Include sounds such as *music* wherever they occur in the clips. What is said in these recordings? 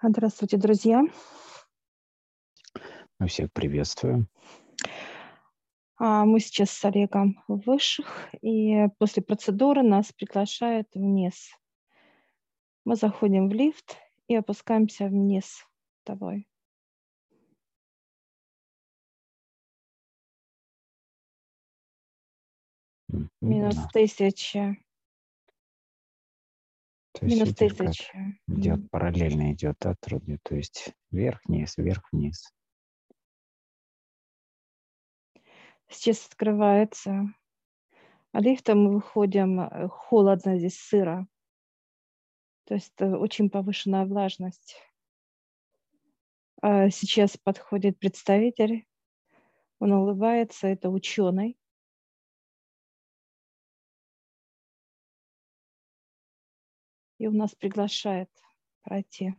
Здравствуйте, друзья. Мы всех приветствуем. А, мы сейчас с Олегом в высших, и после процедуры нас приглашают вниз. Мы заходим в лифт и опускаемся вниз с тобой. Минус Да. тысяча. То есть Минус как тысяча. идет М. параллельно идет, да, труды, то есть вверх-вниз, вверх-вниз. Сейчас открывается. А лифтом мы выходим, э, холодно здесь, сыро. То есть это очень повышенная влажность. А Сейчас подходит представитель, он улыбается, это ученый. И он нас приглашает пройти.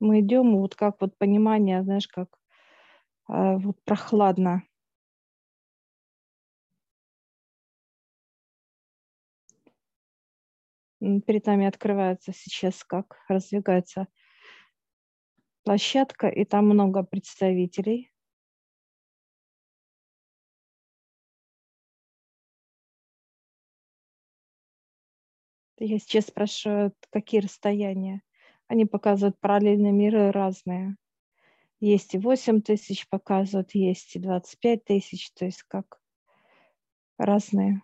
Мы идем, вот как вот понимание, знаешь, как а, вот прохладно. Перед нами открывается сейчас, как раздвигается площадка, и там много представителей. Я сейчас спрашиваю, какие расстояния. Они показывают параллельные миры разные. Есть и 8 тысяч показывают, есть и 25 тысяч, то есть как разные.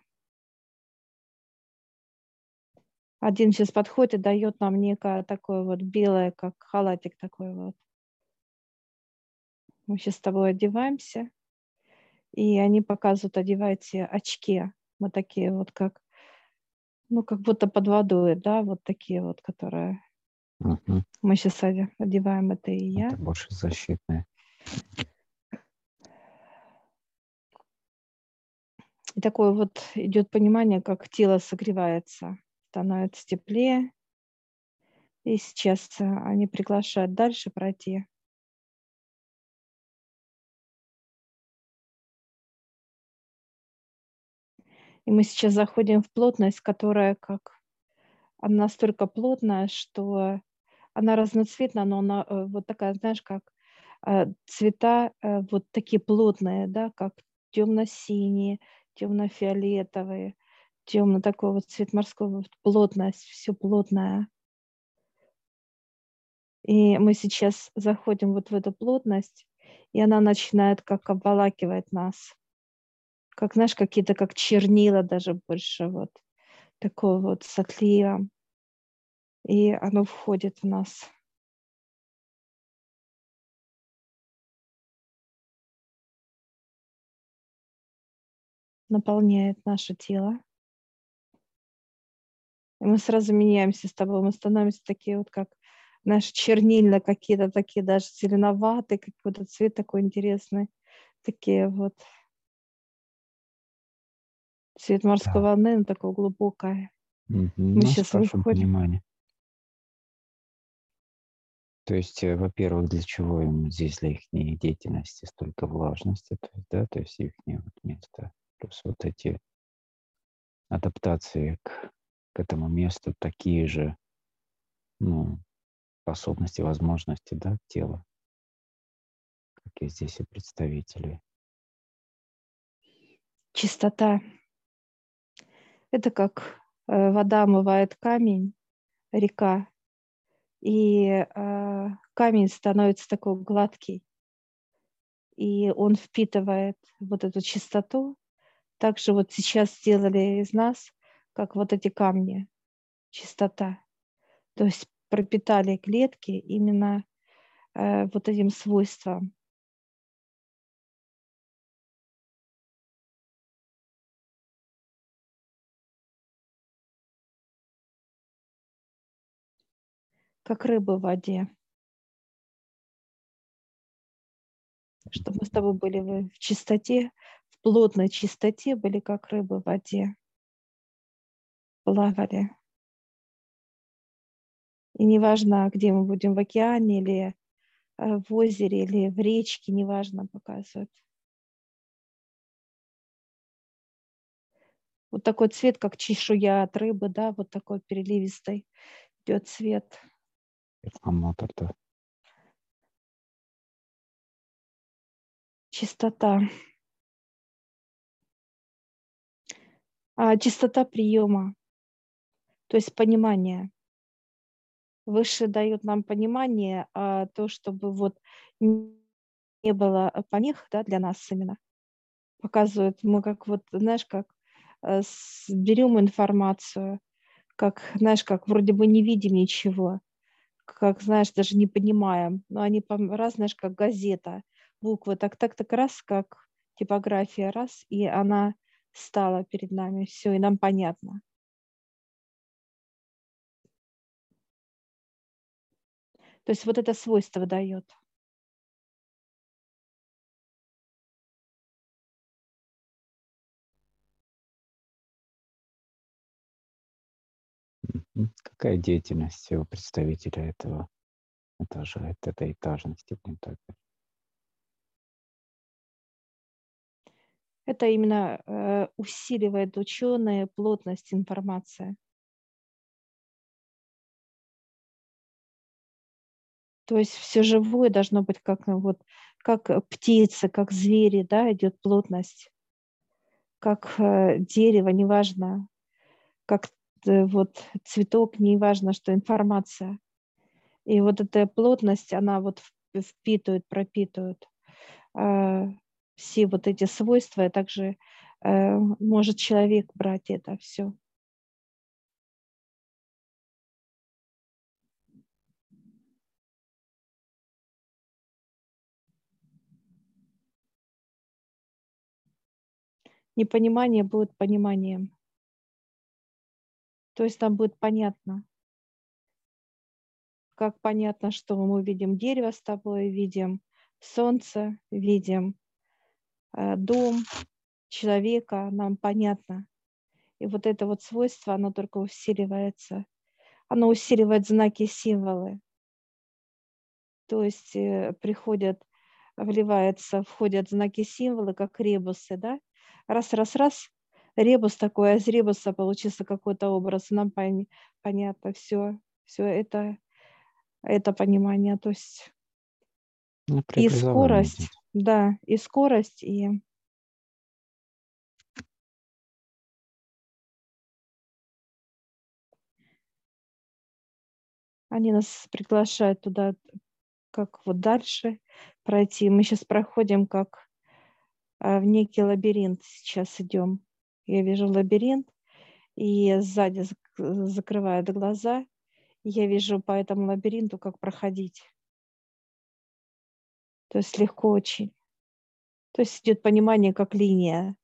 Один сейчас подходит и дает нам некое такое вот белое, как халатик такой вот. Мы сейчас с тобой одеваемся, и они показывают, одевайте очки. Мы такие вот как, ну, как будто под водой, да, вот такие вот, которые Мгм. мы сейчас одеваем, это и я. Это больше защитное. И такое вот идет понимание, как тело согревается, становится теплее. И сейчас э, они приглашают дальше пройти. И мы сейчас заходим в плотность, которая как она настолько плотная, что она разноцветна, но она э, вот такая, знаешь, как э, цвета э, вот такие плотные, да, как темно-синие, темно-фиолетовые, темно такой вот цвет морской, вот плотность, все плотное. И мы сейчас заходим вот в эту плотность, и она начинает как обволакивать нас. Как, знаешь, какие-то как чернила даже больше вот такого вот с. И оно входит в нас. наполняет наше тело. И мы сразу меняемся с тобой, мы становимся такие вот как, знаешь, чернильно какие-то такие, даже зеленоватые, какой-то цвет такой интересный. Такие вот. Цвет морской Да. волны, но такое глубокое. Мгм. Мы Ну, сейчас выходим. То есть, э, во-первых, для чего им здесь для их деятельности столько влажности, то есть, да, то есть их вот место, плюс вот эти адаптации к, к этому месту такие же, ну, способности, возможности, да, тела, как и здесь у представителей. Чистота. Это как э, вода омывает камень, река, и э, камень становится такой гладкий, и он впитывает вот эту чистоту. Также вот сейчас сделали из нас, как вот эти камни, чистота. То есть пропитали клетки именно э, вот этим свойством. Как рыбы в воде. Чтобы мы с тобой были в чистоте, в плотной чистоте, были как рыбы в воде. Плавали. И неважно, где мы будем, в океане или э, в озере, или в речке, неважно, показывают. Вот такой цвет, как чешуя от рыбы, да, вот такой переливистый идет цвет. Перламутр-то. Чистота. А, чистота приема, то есть понимание. Выше дает нам понимание, а то, чтобы вот не было помех да, для нас именно. Показывает, мы как вот, знаешь, как э, берем информацию, как, знаешь, как вроде бы не видим ничего, как, знаешь, даже не понимаем, но они раз, знаешь, как газета, буквы, так, так, так, раз, как типография, раз, и она стала перед нами, все, и нам понятно. То есть вот это свойство дает. Какая деятельность у представителя этого этажа, этой этажности? Это именно э, усиливает ученые плотность информации. То есть все живое должно быть как, ну, вот, как птица, как звери, да, идет плотность, как э, дерево, неважно, как э, вот цветок, неважно, что информация. И вот эта плотность, она вот впитывает, пропитывает э, все вот эти свойства, и также э, может человек брать это все. непонимание будет пониманием. То есть нам будет понятно, как понятно, что мы видим дерево с тобой, видим солнце, видим э, дом, человека, нам понятно. И вот это вот свойство, оно только усиливается. Оно усиливает знаки, символы. То есть э, приходят, вливается, входят знаки, символы, как ребусы, да, раз, раз, раз, ребус такой, а из ребуса получился какой-то образ, нам пон- понятно, все, все это, это понимание, то есть Ну, и скорость, да, и скорость, и они нас приглашают туда, как вот дальше пройти. Мы сейчас проходим как а, в некий лабиринт сейчас идем. Я вижу лабиринт, и сзади зак- закрывают глаза. и Я вижу по этому лабиринту, как проходить. То есть легко очень. То есть идет понимание, как линия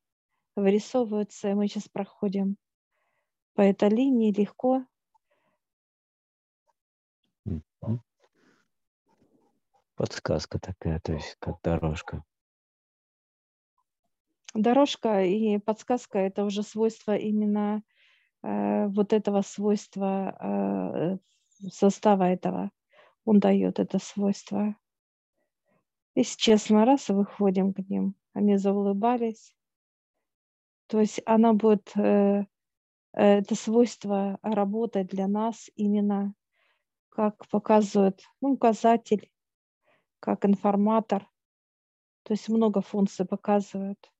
вырисовывается, и мы сейчас проходим по этой линии легко. Подсказка такая, то есть как дорожка. Дорожка и подсказка – это уже свойство именно э, вот этого свойства э, состава этого. Он дает это свойство. Если честно, раз и выходим к ним. Они заулыбались. То есть она будет, э, это свойство работать для нас именно как показывает ну, указатель, как информатор. То есть много функций показывают.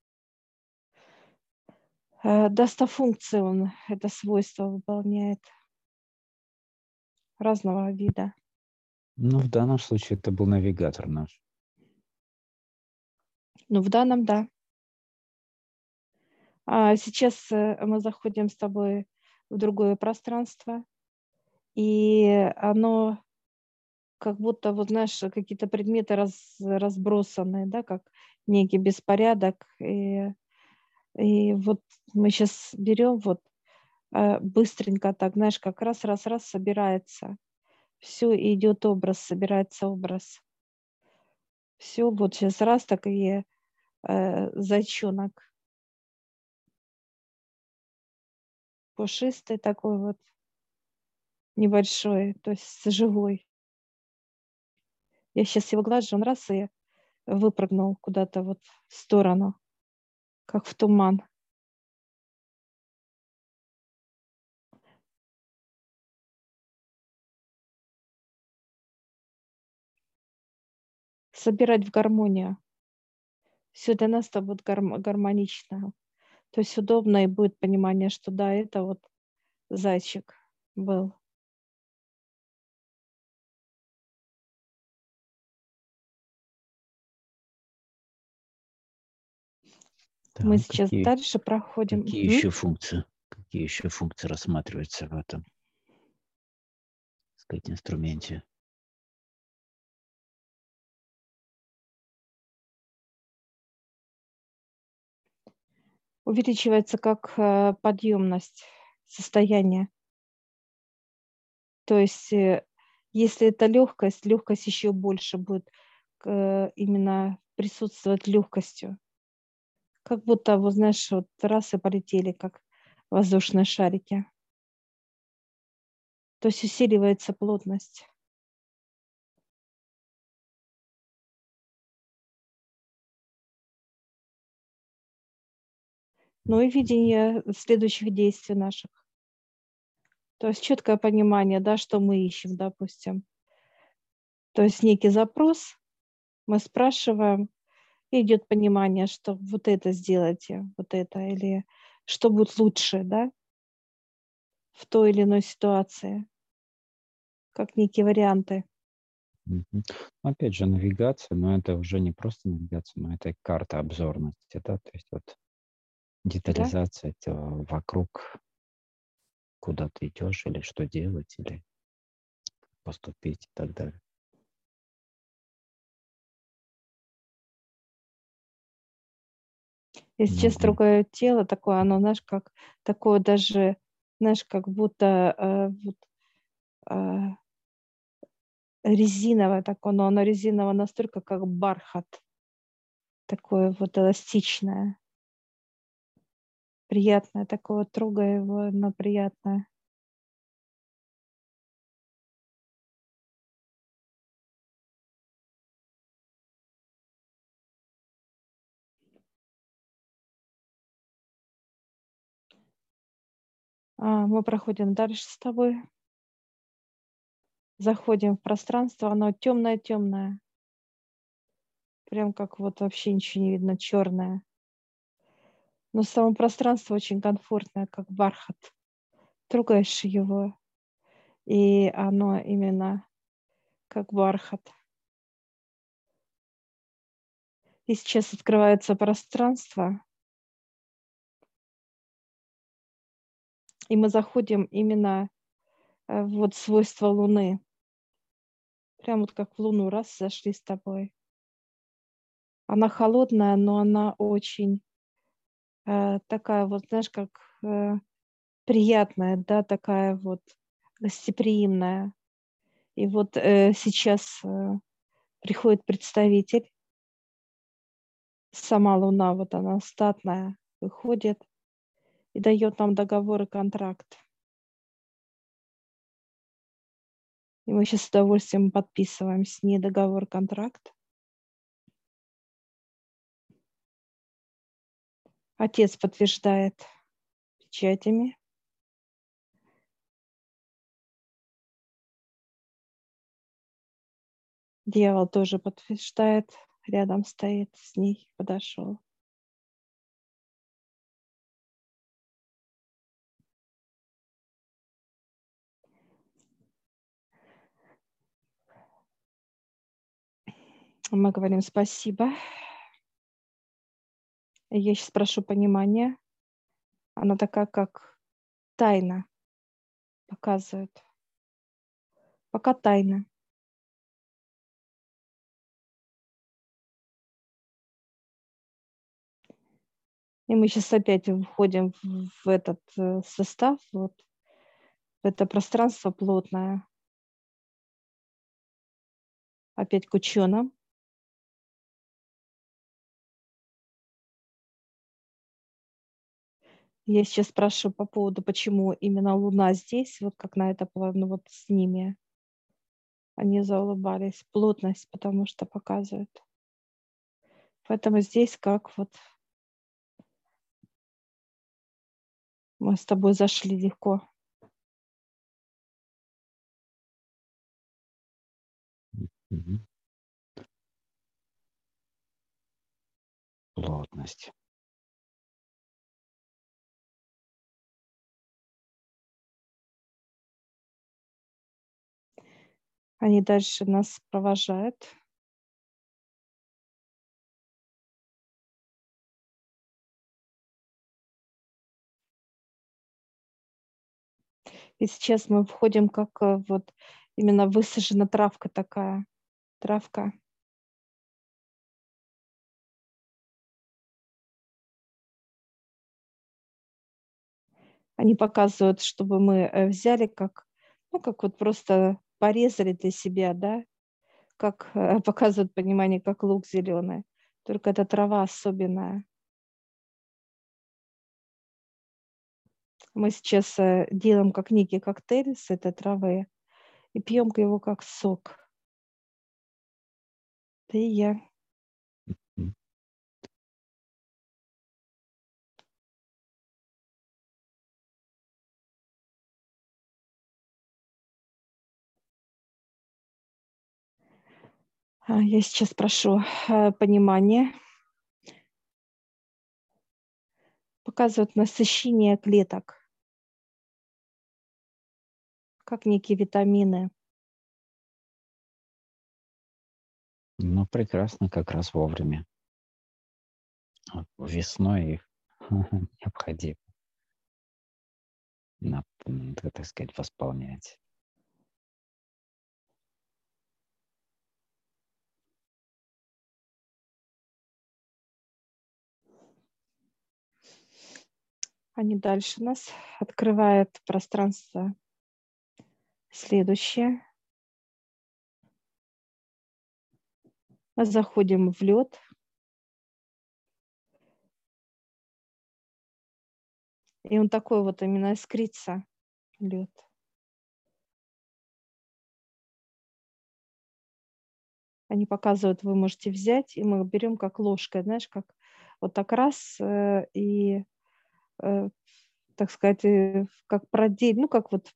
Э, Достофункции он это свойство выполняет разного вида. Ну, в данном случае это был навигатор наш. Ну, в данном, да. А сейчас э, мы заходим с тобой в другое пространство, и оно как будто, вот знаешь, какие-то предметы раз, разбросаны, да, как некий беспорядок. И, и вот мы сейчас берем вот э, быстренько так, знаешь, как раз, раз, раз собирается. Все, идет образ, собирается образ. Все, вот сейчас раз так и э, зайчонок. Пушистый такой вот, небольшой, то есть живой. Я сейчас его глажу, он раз и выпрыгнул куда-то вот в сторону, как в туман. собирать в гармонию. Все для нас это будет гармонично. То есть удобно и будет понимание, что да, это вот зайчик был. Да, Мы сейчас какие, дальше проходим. Какие еще функции? Какие еще функции рассматриваются в этом так сказать, инструменте? Увеличивается как э, подъемность состояния. То есть, э, если это легкость, легкость еще больше будет э, именно присутствовать легкостью как будто, вот знаешь, вот раз и полетели, как воздушные шарики. То есть усиливается плотность. Ну и видение следующих действий наших. То есть четкое понимание, да, что мы ищем, допустим. То есть некий запрос, мы спрашиваем, идет понимание, что вот это сделайте, вот это, или что будет лучше, да, в той или иной ситуации, как некие варианты. Опять же, навигация, но это уже не просто навигация, но это карта обзорности, да, то есть вот детализация да? вокруг, куда ты идешь, или что делать, или поступить и так далее. И сейчас mm-hmm. другое тело такое, оно, знаешь, как такое даже, знаешь, как будто э, вот, э, резиновое такое, но оно резиновое настолько, как бархат, такое вот эластичное, приятное такое, трогая его, оно приятное. Мы проходим дальше с тобой. Заходим в пространство, оно темное-темное. Прям как вот вообще ничего не видно, черное. Но само пространство очень комфортное, как бархат. Трогаешь его, и оно именно как бархат. И сейчас открывается пространство, и мы заходим именно э, в вот свойства Луны. Прям вот как в Луну раз зашли с тобой. Она холодная, но она очень э, такая вот, знаешь, как э, приятная, да, такая вот гостеприимная. И вот э, сейчас э, приходит представитель, сама Луна, вот она статная, выходит, и дает нам договор и контракт. И мы сейчас с удовольствием подписываем с ней договор-контракт. Отец подтверждает печатями. Дьявол тоже подтверждает, рядом стоит с ней, подошел. Мы говорим спасибо. Я сейчас прошу понимания. Она такая, как тайна показывает. Пока тайна. И мы сейчас опять входим в этот э, состав, вот, в это пространство плотное. Опять к ученым. Я сейчас спрашиваю по поводу, почему именно Луна здесь, вот как на это ну вот с ними. Они заулыбались. Плотность, потому что показывает. Поэтому здесь как вот мы с тобой зашли легко. плотность. Они дальше нас провожают. И сейчас мы входим как э, вот именно высажена травка такая. Травка. Они показывают, чтобы мы э, взяли как, ну, как вот просто порезали для себя, да, как э, *laughs* показывают понимание, как лук зеленый. Только эта трава особенная. Мы сейчас э, делаем как некий коктейль с этой травы и пьем его как сок. Ты и я. Я сейчас прошу э, понимания. Показывают насыщение клеток, как некие витамины. Ну, прекрасно, как раз вовремя. Весной их *laughs* необходимо, так сказать, восполнять. Они дальше нас открывают пространство следующее. Заходим в лед. И он такой вот именно искрится, лед. Они показывают, вы можете взять, и мы берем как ложкой, знаешь, как вот так раз, э, и так сказать, э, как продель, ну, как вот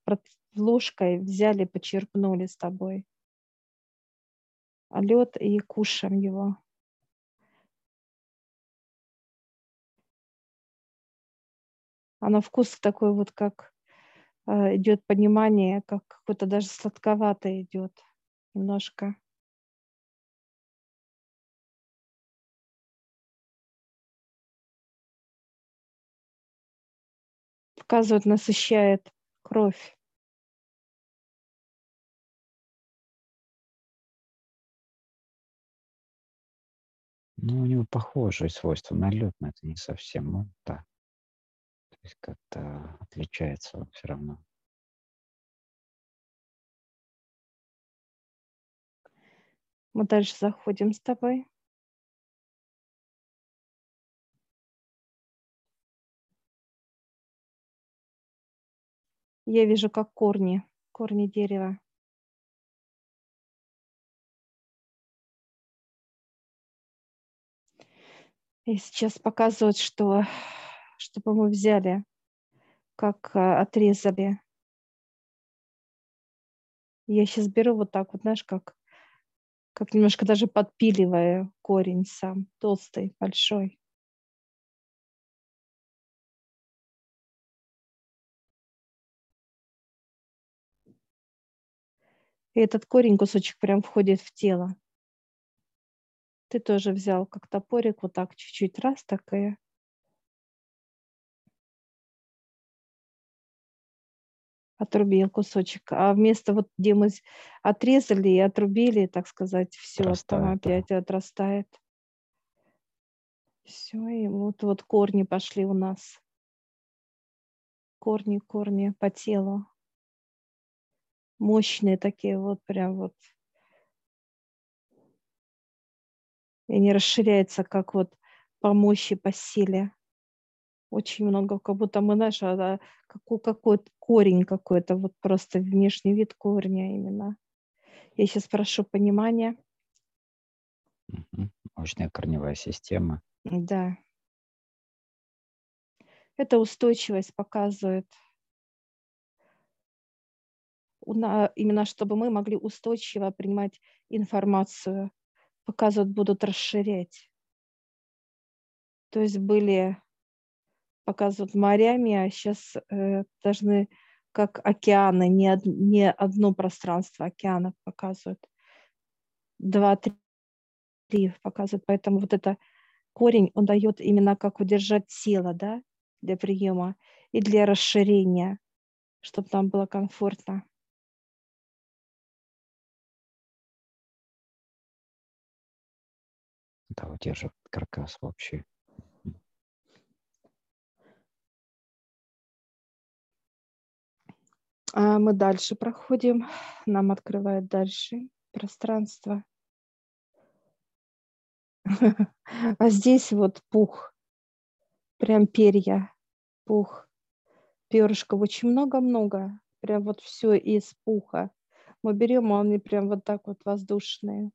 ложкой взяли, почерпнули с тобой. А лед и кушаем его. А на вкус такой вот, как э, идет понимание, как какой-то даже сладковато идет немножко. Показывают, насыщает кровь. Ну, у него похожие свойства на лед, но это не совсем ну, да. То есть как-то отличается он все равно. Мы дальше заходим с тобой. Я вижу, как корни, корни дерева. И сейчас показывают, что чтобы мы взяли, как а, отрезали. Я сейчас беру вот так вот, знаешь, как, как немножко даже подпиливая корень сам, толстый, большой. И этот корень, кусочек прям входит в тело. Ты тоже взял как топорик, вот так чуть-чуть раз, так и отрубил кусочек. А вместо вот, где мы отрезали и отрубили, так сказать, все, там опять да. отрастает. Все, и вот, вот корни пошли у нас. Корни, корни по телу мощные такие вот прям вот. И они расширяются как вот по мощи, по силе. Очень много, как будто мы, знаешь, а, какой, какой корень какой-то, вот просто внешний вид корня именно. Я сейчас прошу понимания. Мощная корневая система. Да. Это устойчивость показывает именно чтобы мы могли устойчиво принимать информацию, показывают, будут расширять. То есть были, показывают морями, а сейчас э, должны как океаны, не, од, не одно пространство океанов показывают. Два, три, три показывают. Поэтому вот это корень, он дает именно как удержать тело, да, для приема и для расширения, чтобы там было комфортно. Да, удерживает каркас вообще. А мы дальше проходим. Нам открывает дальше пространство. *laughs* А здесь вот пух, прям перья, пух, перышков очень много-много, прям вот все из пуха. Мы берем, а они прям вот так вот воздушные.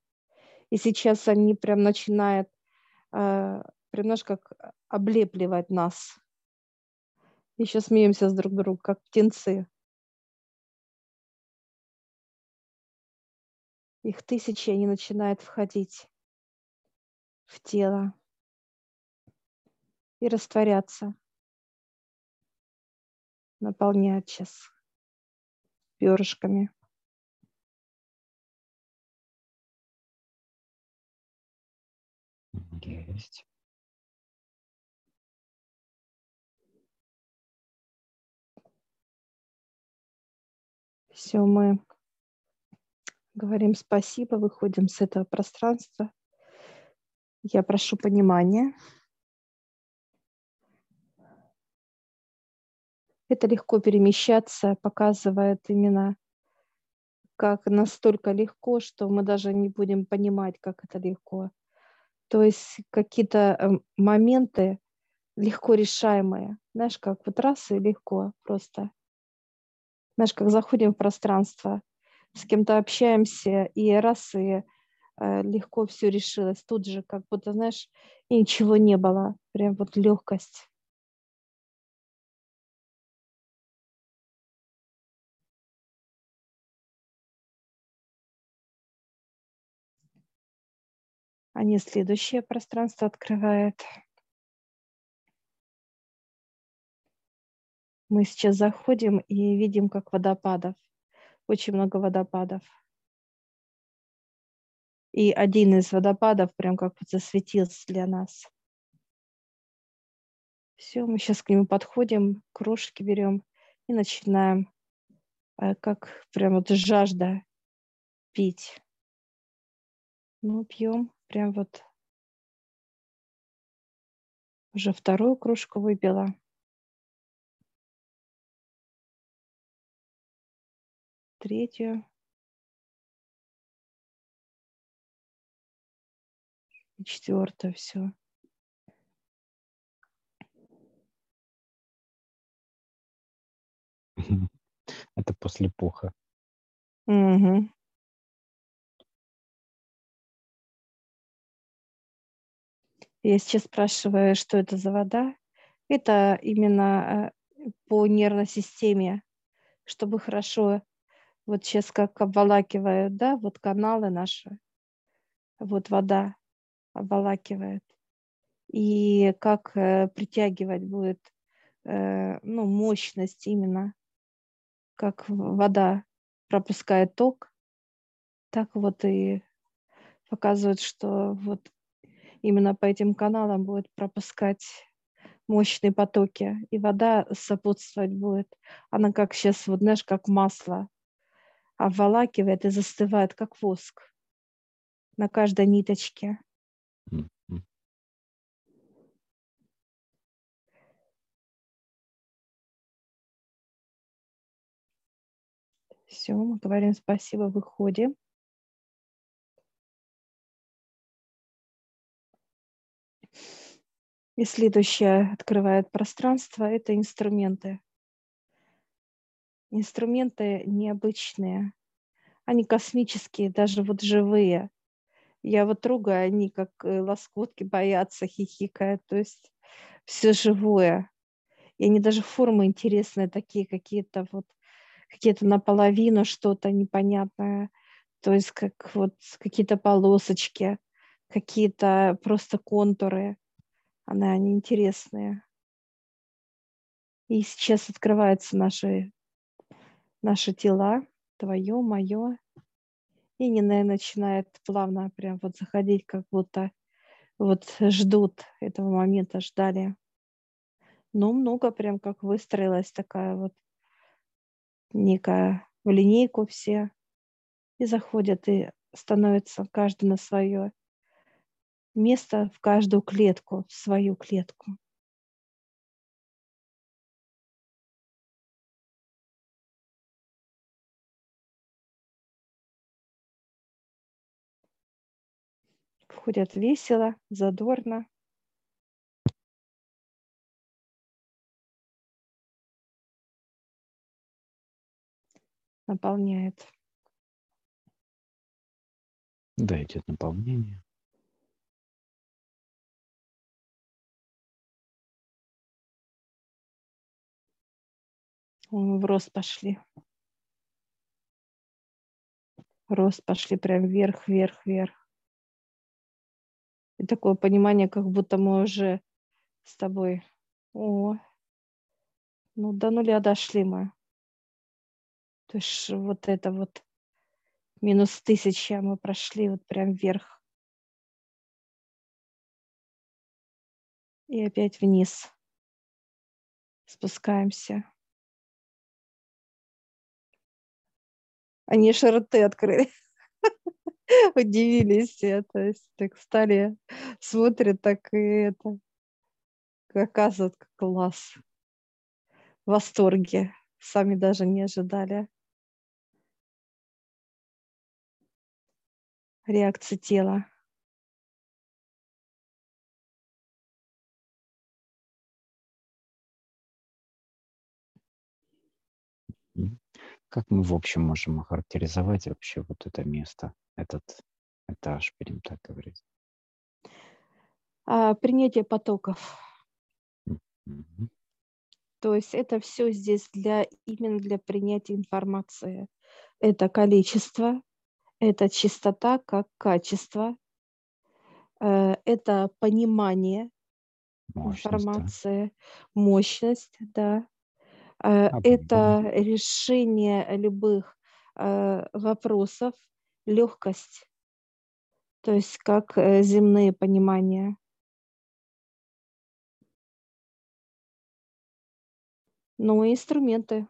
И сейчас они прям начинают э, прям как облепливать нас. Еще смеемся с друг другом, как птенцы. Их тысячи, они начинают входить в тело и растворяться, наполнять сейчас перышками. Есть. Все, мы говорим спасибо, выходим с этого пространства. Я прошу понимания. Это легко перемещаться, показывает именно как настолько легко, что мы даже не будем понимать, как это легко. То есть какие-то эм, моменты легко решаемые. Знаешь, как вот раз и легко просто. Знаешь, как заходим в пространство, с кем-то общаемся, и раз и э, легко все решилось. Тут же, как будто, знаешь, и ничего не было. Прям вот легкость. Они следующее пространство открывает. Мы сейчас заходим и видим, как водопадов. Очень много водопадов. И один из водопадов прям как бы засветился для нас. Все, мы сейчас к нему подходим, крошки берем и начинаем, э, как прям вот жажда пить. Ну, пьем. Прям вот уже вторую кружку выпила. Третью. И четвертую все. *laughs* Это после пуха. Угу. Я сейчас спрашиваю, что это за вода. Это именно э, по нервной системе, чтобы хорошо, вот сейчас как обволакивают, да, вот каналы наши, вот вода обволакивает. И как э, притягивать будет, э, ну, мощность именно, как вода пропускает ток, так вот и показывает, что вот именно по этим каналам будет пропускать мощные потоки, и вода сопутствовать будет. Она как сейчас, вот знаешь, как масло обволакивает и застывает, как воск на каждой ниточке. Все, мы говорим спасибо, выходим. И следующее открывает пространство – это инструменты. Инструменты необычные, они космические, даже вот живые. Я вот трогаю, они как э, лоскутки боятся, хихикают, то есть все живое. И они даже формы интересные, такие какие-то вот, какие-то наполовину что-то непонятное, то есть как вот какие-то полосочки, какие-то просто контуры – Она, они интересные. И сейчас открываются наши, наши тела, твое, мое. И Нина начинает плавно прям вот заходить, как будто вот ждут этого момента, ждали. Ну, много прям как выстроилась такая вот некая в линейку все. И заходят, и становится каждый на свое место, в каждую клетку, в свою клетку. Входят весело, задорно. Наполняет. Да, идет наполнение. В рост пошли. Рост пошли прям вверх, вверх, вверх. И такое понимание, как будто мы уже с тобой, о, ну до нуля дошли мы. То есть вот это вот минус тысяча мы прошли вот прям вверх. И опять вниз. Спускаемся. Они широты открыли. *laughs* Удивились все. То есть так стали, смотрят так и это. Оказывается, класс. В восторге. Сами даже не ожидали. реакции тела. Как мы в общем можем охарактеризовать вообще вот это место, этот этаж, будем так говорить? А, принятие потоков. Mm-hmm. То есть это все здесь для именно для принятия информации. Это количество, это чистота как качество, э, это понимание мощность, информации, да. мощность, да. Э. Это решение любых э, вопросов, легкость, то есть как земные понимания. Ну и инструменты.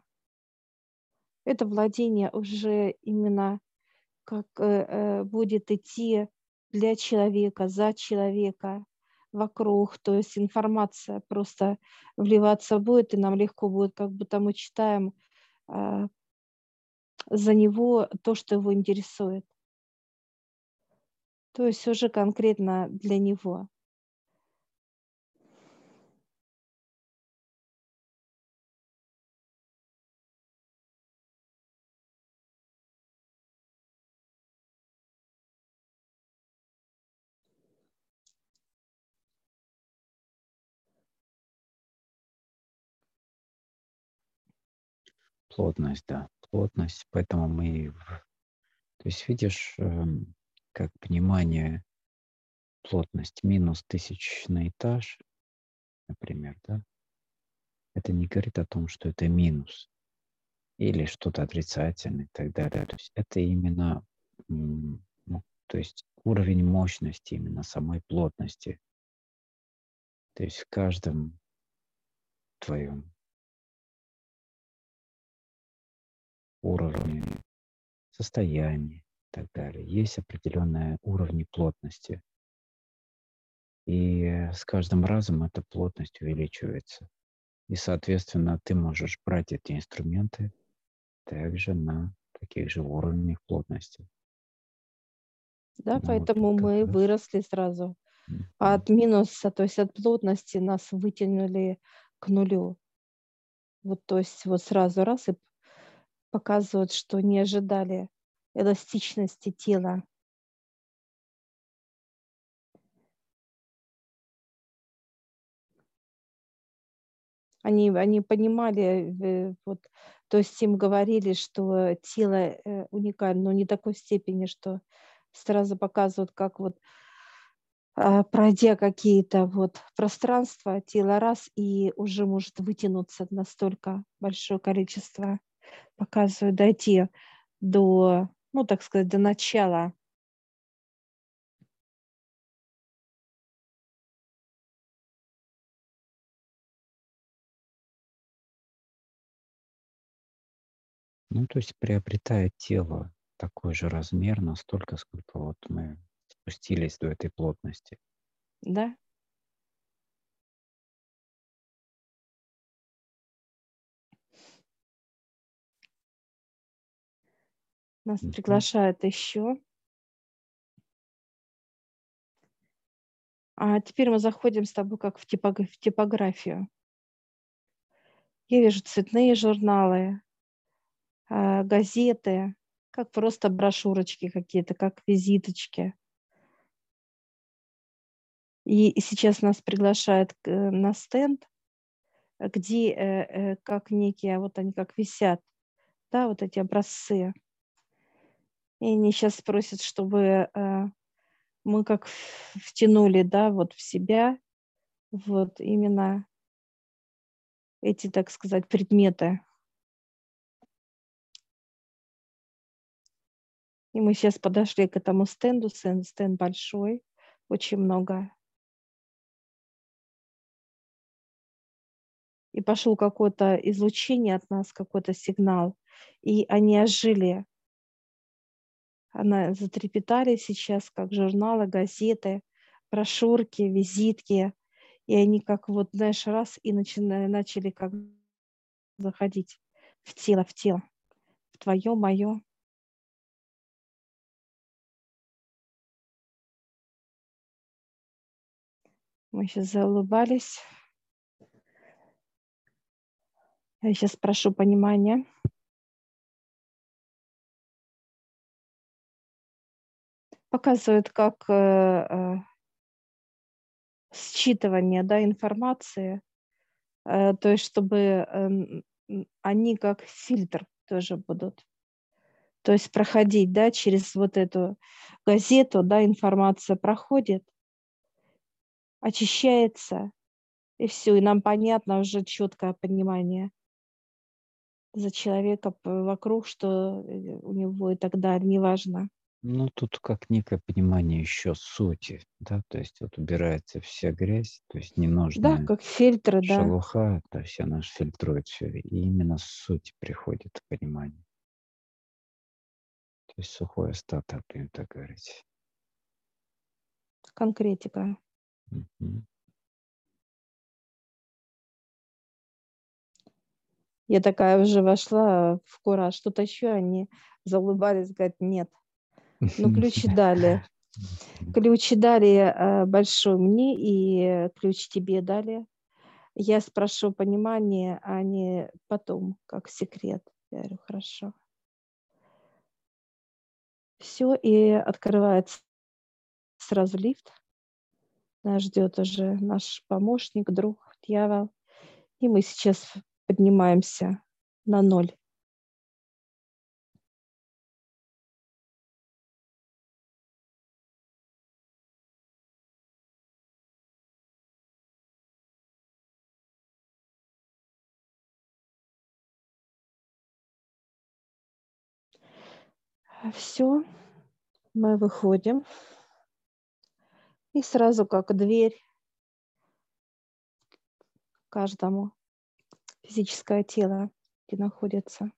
Это владение уже именно как э, э, будет идти для человека, за человека, вокруг, то есть информация просто вливаться будет, и нам легко будет, как будто мы читаем э, за него то, что его интересует. То есть уже конкретно для него. Плотность, да, плотность. Поэтому мы... То есть видишь, эм, как понимание плотность минус тысячный этаж, например, да, это не говорит о том, что это минус или что-то отрицательное и так далее. То есть это именно, ну, то есть уровень мощности именно самой плотности. То есть в каждом твоем уровне, состоянии и так далее. Есть определенные уровни плотности. И с каждым разом эта плотность увеличивается. И, соответственно, ты можешь брать эти инструменты также на таких же уровнях плотности. Да, ну, поэтому вот мы раз. выросли сразу. От минуса, то есть от плотности нас вытянули к нулю. Вот, то есть вот сразу раз и показывают, что не ожидали эластичности тела. Они, они понимали, э, вот, то есть им говорили, что тело э, уникально, но не такой степени, что сразу показывают, как вот а, пройдя какие-то вот пространства, тело раз и уже может вытянуться настолько большое количество, показываю, дойти до, ну, так сказать, до начала Ну, то есть приобретает тело такой же размер, настолько, сколько вот мы спустились до этой плотности. Да. Нас приглашают еще. А теперь мы заходим с тобой как в, типог- в типографию. Я вижу цветные журналы, а, газеты, как просто брошюрочки какие-то, как визиточки. И, сейчас нас приглашают э, на стенд, где э, э, как некие, вот они как висят, да, вот эти образцы. И они сейчас просят, чтобы э, мы как втянули, да, вот в себя вот именно эти, так сказать, предметы. И мы сейчас подошли к этому стенду, стенд, стенд большой, очень много. И пошел какое-то излучение от нас, какой-то сигнал. И они ожили. Она затрепетали сейчас, как журналы, газеты, брошюрки, визитки. И они как вот, знаешь, раз и начина- начали как заходить в тело, в тело, в твое, мое. Мы сейчас заулыбались. Я сейчас прошу понимания. Показывают, как э, э, считывание да, информации, э, то есть чтобы эм, они как фильтр тоже будут. То есть проходить да, через вот эту газету, да, информация проходит, очищается, и все, и нам понятно уже четкое понимание за человека вокруг, что у него и так далее, неважно. Ну, тут как некое понимание еще сути, да, то есть вот убирается вся грязь, то есть Да, ненужная как фильтры, да. шелуха, то есть она ж фильтрует все, и именно суть приходит понимание. То есть сухой остаток, будем так говорить. конкретика. Мгм. Я такая уже вошла в кура, что-то еще они *laughs* заулыбались, говорят, нет. Ну, *laughs* ключи дали. Ключи дали э, большой мне и ключ тебе дали. Я спрошу понимание, а не потом, как секрет. Я говорю, хорошо. Все, и открывается сразу лифт. Нас ждет уже наш помощник, друг, дьявол. И мы сейчас поднимаемся на ноль. Все, мы выходим. И сразу как дверь каждому физическое тело, где находится.